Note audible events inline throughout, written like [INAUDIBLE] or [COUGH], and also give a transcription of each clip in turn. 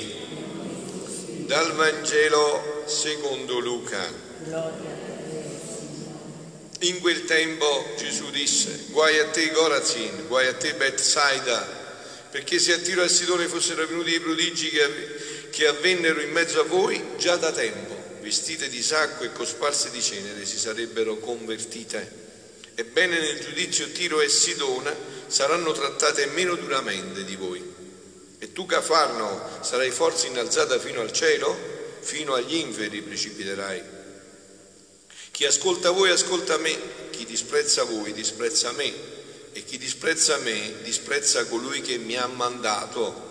Dal Vangelo secondo Luca. In quel tempo Gesù disse, guai a te Gorazin, guai a te Bethsaida, perché se a Tiro e a Sidone fossero venuti i prodigi che, che avvennero in mezzo a voi già da tempo, vestite di sacco e cosparse di cenere, si sarebbero convertite. Ebbene nel giudizio Tiro e Sidona saranno trattate meno duramente di voi. E tu, Cafarno, sarai forse innalzata fino al cielo? Fino agli inferi precipiterai. Chi ascolta voi, ascolta me. Chi disprezza voi, disprezza me. E chi disprezza me, disprezza colui che mi ha mandato.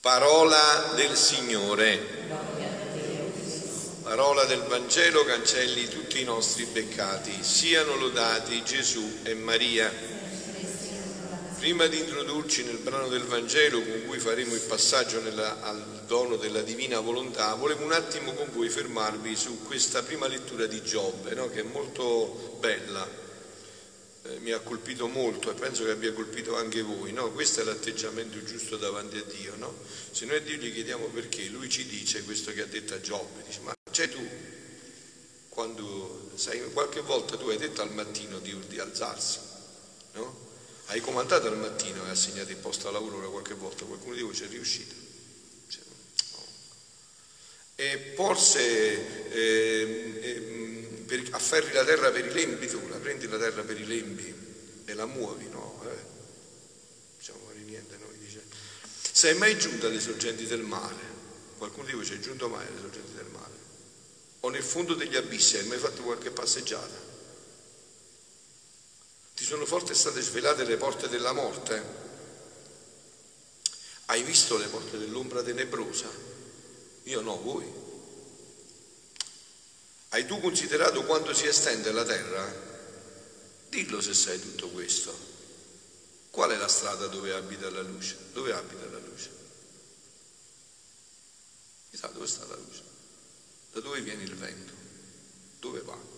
Parola del Signore parola del Vangelo cancelli tutti i nostri peccati. Siano lodati Gesù e Maria. Prima di introdurci nel brano del Vangelo con cui faremo il passaggio nella, al dono della divina volontà, volevo un attimo con voi fermarvi su questa prima lettura di Giobbe, no? che è molto bella, eh, mi ha colpito molto e penso che abbia colpito anche voi. No? Questo è l'atteggiamento giusto davanti a Dio. No? Se noi a Dio gli chiediamo perché, lui ci dice questo che ha detto a Giobbe, dice ma cioè tu, quando sai, qualche volta tu hai detto al mattino di, di alzarsi, no? Hai comandato al mattino e assegnato il posto al lavoro qualche volta, qualcuno di voi ci è riuscito. Cioè, no. E porse, eh, eh, per, afferri la terra per i lembi, tu la prendi la terra per i lembi e la muovi, no? Eh? Diciamo niente, noi dice. Sei mai giunto alle sorgenti del mare? Qualcuno di voi ci è giunto mai alle sorgenti del mare? o nel fondo degli abissi, hai mai fatto qualche passeggiata? Ti sono forse state svelate le porte della morte? Hai visto le porte dell'ombra tenebrosa? Io no, voi. Hai tu considerato quanto si estende la terra? Dillo se sai tutto questo. Qual è la strada dove abita la luce? Dove abita la luce? Chissà dove sta la luce? Da dove viene il vento? Dove va?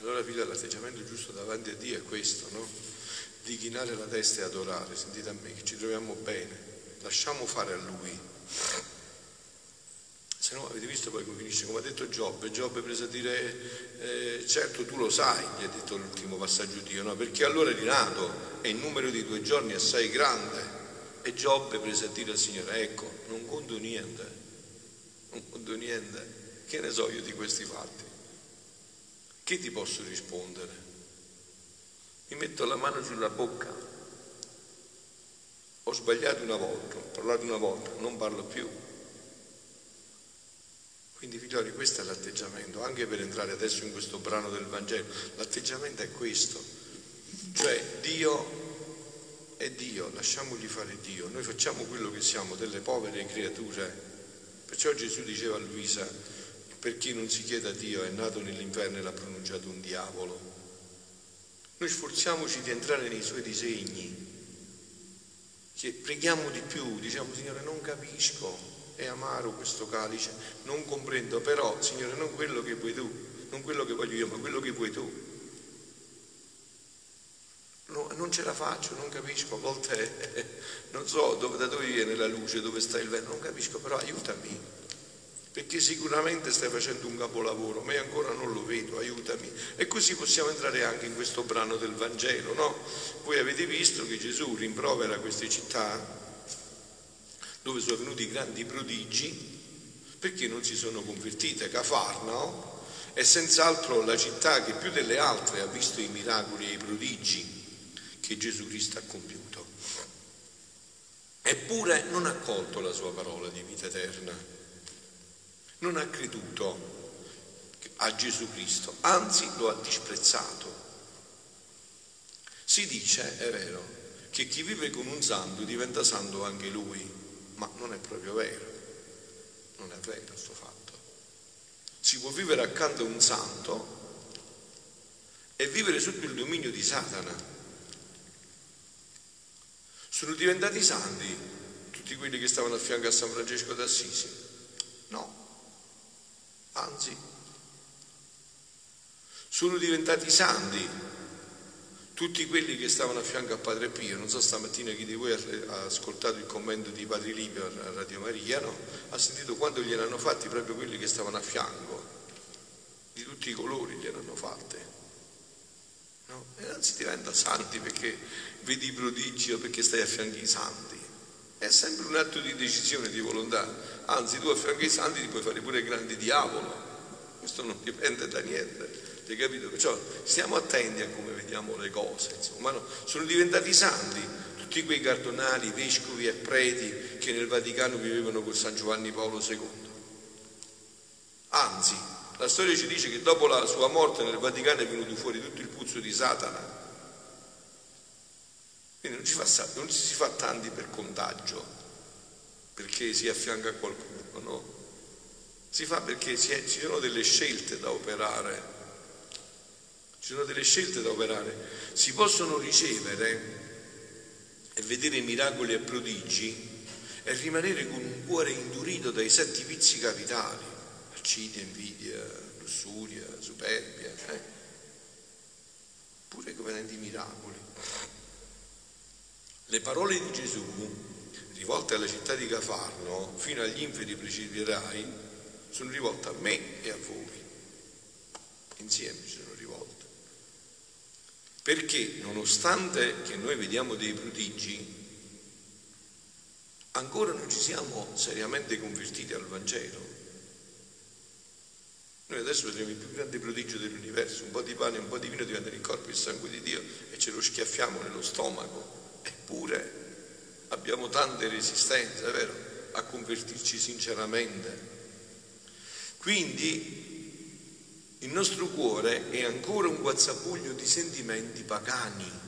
Allora, figlio, l'atteggiamento giusto davanti a Dio è questo, no? Di chinare la testa e adorare. Sentite a me che ci troviamo bene. Lasciamo fare a Lui. Se no, avete visto poi come finisce? Come ha detto Giobbe, Giobbe prese a dire, eh, certo tu lo sai, gli ha detto l'ultimo passaggio Dio, no? Perché allora eri nato e il numero di tuoi giorni è assai grande. E Giobbe prese a dire al Signore, ecco, non conto niente non conto niente. Che ne so io di questi fatti? Che ti posso rispondere? Mi metto la mano sulla bocca. Ho sbagliato una volta, ho parlato una volta, non parlo più. Quindi figlioli, questo è l'atteggiamento, anche per entrare adesso in questo brano del Vangelo, l'atteggiamento è questo, cioè Dio è Dio, lasciamogli fare Dio, noi facciamo quello che siamo, delle povere creature Perciò Gesù diceva a Luisa, per chi non si chiede a Dio è nato nell'inferno e l'ha pronunciato un diavolo. Noi sforziamoci di entrare nei suoi disegni, preghiamo di più, diciamo Signore non capisco, è amaro questo calice, non comprendo, però Signore non quello che vuoi tu, non quello che voglio io, ma quello che vuoi tu. No, non ce la faccio, non capisco, a volte [LAUGHS] non so dove, da dove viene la luce, dove sta il vento, non capisco, però aiutami, perché sicuramente stai facendo un capolavoro, ma io ancora non lo vedo, aiutami. E così possiamo entrare anche in questo brano del Vangelo, no? Voi avete visto che Gesù rimprovera queste città dove sono venuti grandi prodigi, perché non si sono convertite? Cafarnao è senz'altro la città che più delle altre ha visto i miracoli e i prodigi che Gesù Cristo ha compiuto. Eppure non ha colto la sua parola di vita eterna, non ha creduto a Gesù Cristo, anzi lo ha disprezzato. Si dice, è vero, che chi vive con un santo diventa santo anche lui, ma non è proprio vero, non è vero questo fatto. Si può vivere accanto a un santo e vivere sotto il dominio di Satana sono diventati santi tutti quelli che stavano a fianco a San Francesco d'Assisi? No, anzi, sono diventati santi tutti quelli che stavano a fianco a Padre Pio, non so stamattina chi di voi ha ascoltato il commento di Padre Livio a Radio Maria, no? ha sentito quando gliel'hanno fatti proprio quelli che stavano a fianco, di tutti i colori gliel'hanno fatte. No? E non si diventa santi perché vedi i prodigi o perché stai a fianco ai santi. È sempre un atto di decisione, di volontà. Anzi, tu a fianco ai santi ti puoi fare pure grandi diavolo. Questo non dipende da niente. Hai capito? Perciò stiamo attenti a come vediamo le cose, insomma, no? sono diventati santi tutti quei cardinali, vescovi e preti che nel Vaticano vivevano con San Giovanni Paolo II. Anzi, la storia ci dice che dopo la sua morte nel Vaticano è venuto fuori tutto il puzzo di Satana. Quindi non, fa, non ci si fa tanti per contagio, perché si affianca a qualcuno, no? Si fa perché è, ci sono delle scelte da operare ci sono delle scelte da operare. Si possono ricevere e vedere miracoli e prodigi e rimanere con un cuore indurito dai sette vizi capitali, accidia, invidia, lussuria, superbia, eh? pure come tanti miracoli. Le parole di Gesù, rivolte alla città di Cafarno, fino agli inferi precipierai, sono rivolte a me e a voi. Insieme ci sono rivolte. Perché nonostante che noi vediamo dei prodigi, ancora non ci siamo seriamente convertiti al Vangelo. Noi adesso vedremo il più grande prodigio dell'universo, un po' di pane e un po' di vino diventano il corpo e il sangue di Dio e ce lo schiaffiamo nello stomaco. Eppure abbiamo tante resistenze, è vero, a convertirci sinceramente. Quindi il nostro cuore è ancora un guazzabuglio di sentimenti pagani.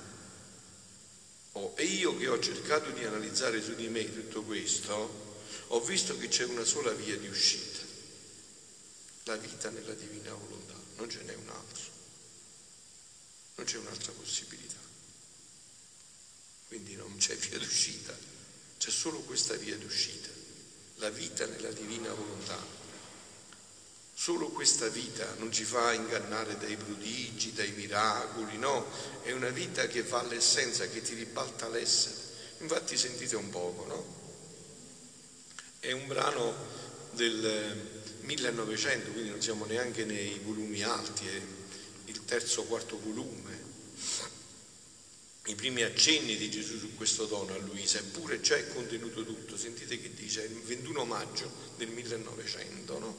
Oh, e io che ho cercato di analizzare su di me tutto questo, ho visto che c'è una sola via di uscita, la vita nella divina volontà, non ce n'è un altro, non c'è un'altra possibilità. Quindi non c'è via d'uscita, c'è solo questa via d'uscita, la vita nella divina volontà. Solo questa vita non ci fa ingannare dai prodigi, dai miracoli, no, è una vita che va all'essenza, che ti ribalta l'essere. Infatti sentite un poco, no? È un brano del 1900, quindi non siamo neanche nei volumi alti, è il terzo o quarto volume. I primi accenni di Gesù su questo dono a Luisa, eppure già è contenuto tutto. Sentite che dice, il 21 maggio del 1900, no?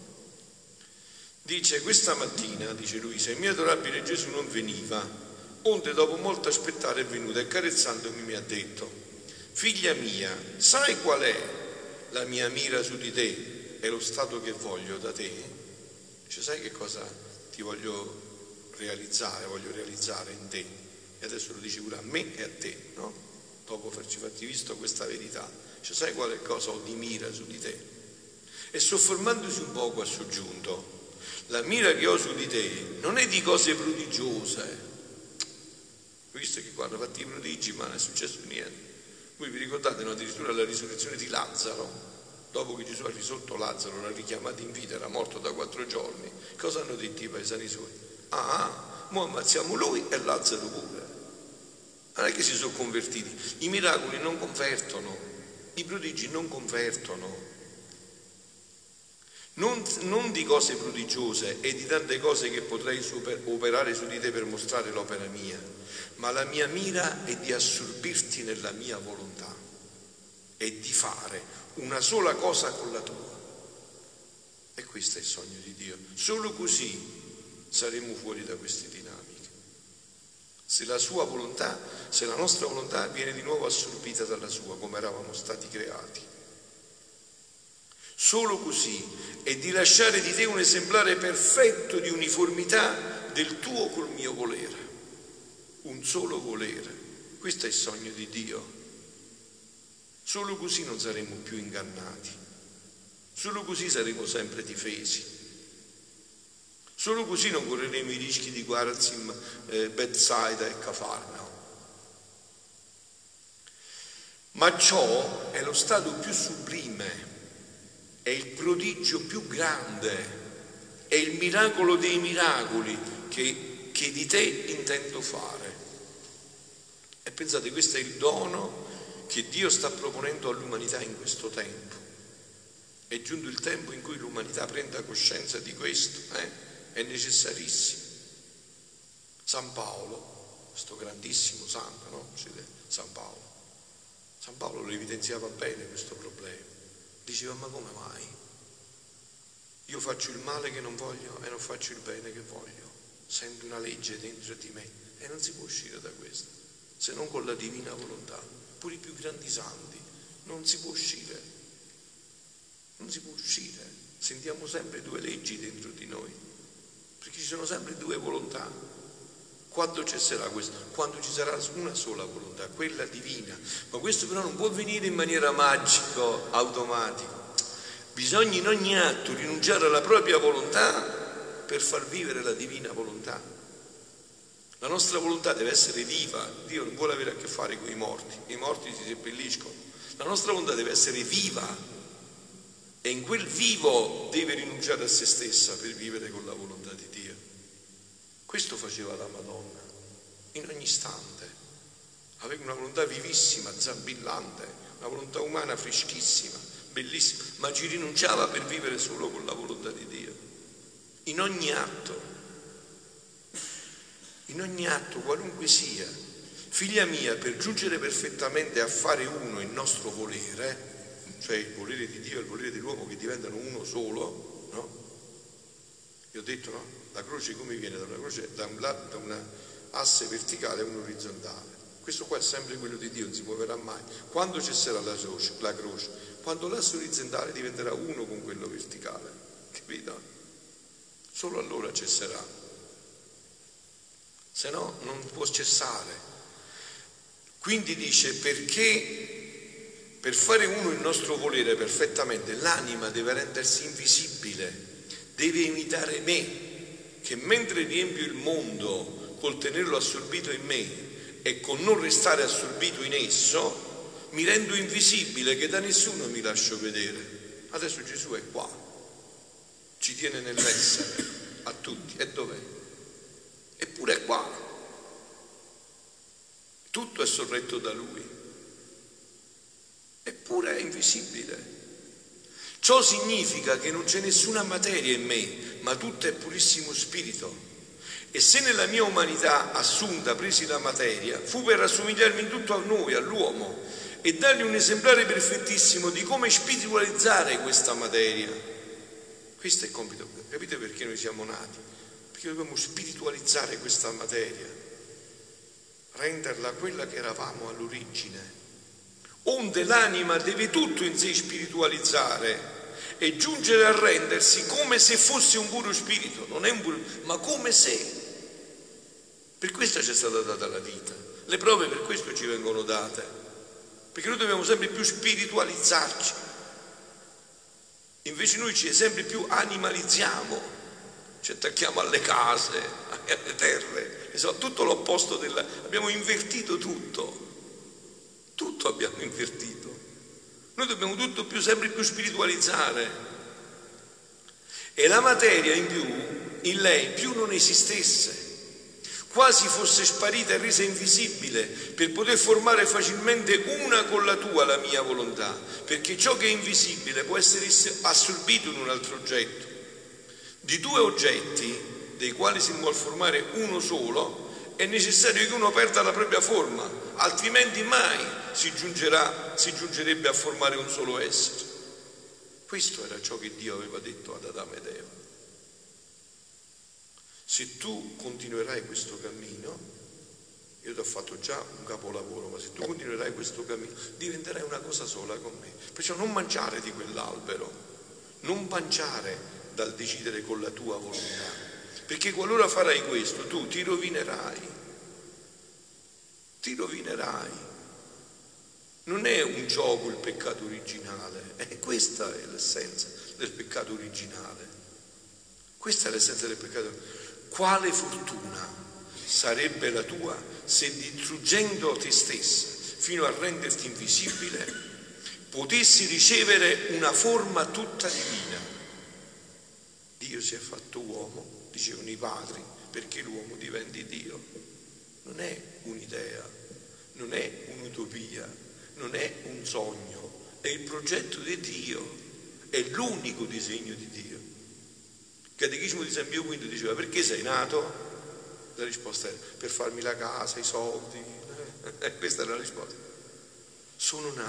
Dice, questa mattina, dice Luisa, il mio adorabile Gesù non veniva, onde dopo molto aspettare è venuto e carezzandomi mi ha detto, figlia mia, sai qual è la mia mira su di te e lo stato che voglio da te? Dice, sai che cosa ti voglio realizzare, voglio realizzare in te? E adesso lo dice pure a me e a te, no? Dopo averci fatti visto questa verità. Dice, sai quale cosa ho di mira su di te? E soffermandosi un poco ha soggiunto, la mira che ho su di te non è di cose prodigiose. Visto che quando fatto i prodigi ma non è successo niente. Voi vi ricordate no, addirittura la risurrezione di Lazzaro? Dopo che Gesù ha risolto Lazzaro, l'ha richiamato in vita, era morto da quattro giorni. Cosa hanno detto i paesani suoi? Ah, mo ammazziamo lui e Lazzaro pure. Non è che si sono convertiti. I miracoli non convertono, i prodigi non convertono non, non, di cose prodigiose e di tante cose che potrei super, operare su di te per mostrare l'opera mia, ma la mia mira è di assorbirti nella mia volontà e di fare una sola cosa con la tua. E questo è il sogno di Dio. Solo così saremo fuori da queste dinamiche. Se la sua volontà, se la nostra volontà viene di nuovo assorbita dalla sua, come eravamo stati creati. Solo così è di lasciare di te un esemplare perfetto di uniformità del tuo col mio volere. Un solo volere. Questo è il sogno di Dio. Solo così non saremo più ingannati. Solo così saremo sempre difesi. Solo così non correremo i rischi di Guarazim, eh, Bethsaida e Cafarnao. Ma ciò è lo stato più sublime è il prodigio più grande, è il miracolo dei miracoli che, che di te intendo fare. pensate, questo è il dono che Dio sta proponendo all'umanità in questo tempo. È giunto il tempo in cui l'umanità prenda coscienza di questo, eh? È necessarissimo. San Paolo, questo grandissimo santo, no? San Paolo. San Paolo lo evidenziava bene questo problema. Diceva, ma come mai? Io faccio il male che non voglio e non faccio il bene che voglio. Sento una legge dentro di me e non si può uscire da questo, se non con la divina volontà pure i più grandi santi, non si può uscire, non si può uscire, sentiamo sempre due leggi dentro di noi, perché ci sono sempre due volontà. Quando cesserà questo? Quando ci sarà una sola volontà, quella divina. Ma questo però non può avvenire in maniera magico, automatica. Bisogna in ogni atto rinunciare alla propria volontà per far vivere la divina volontà. La nostra volontà deve essere viva, Dio non vuole avere a che fare con i morti, i morti si seppelliscono. La nostra volontà deve essere viva e in quel vivo deve rinunciare a se stessa per vivere con la volontà. Questo faceva la Madonna in ogni istante. Aveva una volontà vivissima, zabillante, una volontà umana freschissima, bellissima, ma ci rinunciava per vivere solo con la volontà di Dio. In ogni atto in ogni atto, qualunque sia. Figlia mia, per giungere perfettamente a fare uno il nostro volere, cioè il volere di Dio e il volere dell'uomo che diventano uno solo, no? Io ho detto, no? La croce come viene da una croce? Da, un, da una asse verticale a un orizzontale. Questo qua è sempre quello di Dio, non si muoverà mai. Quando cesserà la croce? La croce? Quando l'asse orizzontale diventerà uno con quello verticale, capito? Solo allora cesserà se no non può cessare. Quindi dice perché per fare uno il nostro volere perfettamente l'anima deve rendersi invisibile, deve imitare me, che mentre riempio il mondo col tenerlo assorbito in me e con non restare assorbito in esso, mi rendo invisibile che da nessuno mi lascio vedere. Adesso Gesù è qua, ci tiene nell'essere a tutti. E dov'è? Eppure è qua. Tutto è sorretto da lui. Eppure è invisibile. Ciò significa che non c'è nessuna materia in me, ma tutto è purissimo spirito. E se nella mia umanità assunta presi la materia, fu per assomigliarmi in tutto a noi, all'uomo, e dargli un esemplare perfettissimo di come spiritualizzare questa materia. Questo è il compito. Capite perché noi siamo nati? perché dobbiamo spiritualizzare questa materia, renderla quella che eravamo all'origine. Onde l'anima deve tutto in sé spiritualizzare e giungere a rendersi come se fosse un puro spirito, non è un puro, ma come se. Per questo ci è stata data la vita. Le prove per questo ci vengono date, perché noi dobbiamo sempre più spiritualizzarci. Invece noi ci sempre più animalizziamo ci attacchiamo alle case, [LAUGHS] alle terre, insomma, tutto l'opposto della... abbiamo invertito tutto, tutto abbiamo invertito. Noi dobbiamo tutto più, sempre più spiritualizzare. E la materia in più, in lei, più non esistesse, quasi fosse sparita e resa invisibile per poter formare facilmente una con la tua, la mia volontà, perché ciò che è invisibile può essere assorbito in un altro oggetto. Di due oggetti dei quali si vuole formare uno solo, è necessario che uno perda la propria forma, altrimenti mai si, giungerà, si giungerebbe a formare un solo essere. Questo era ciò che Dio aveva detto ad Adamo ed Eva. Se tu continuerai questo cammino, io ti ho fatto già un capolavoro, ma se tu continuerai questo cammino, diventerai una cosa sola con me. Perciò non mangiare di quell'albero, non mangiare dal decidere con la tua volontà. Perché qualora farai questo, tu ti rovinerai. Ti rovinerai. Non è un gioco il peccato originale, è [LAUGHS] questa è l'essenza del peccato originale. Questa è l'essenza del peccato. Quale fortuna sarebbe la tua se distruggendo te stessa fino a renderti invisibile potessi ricevere una forma tutta divina? Dio si è fatto uomo, dicevano i padri, perché l'uomo diventi Dio. Non è un'idea, non è un'utopia, non è un sogno, è il progetto di Dio, è l'unico disegno di Dio. Il Catechismo di San Pio V diceva perché sei nato? La risposta era per farmi la casa, i soldi. Eh, [LAUGHS] questa era la risposta. Sono nato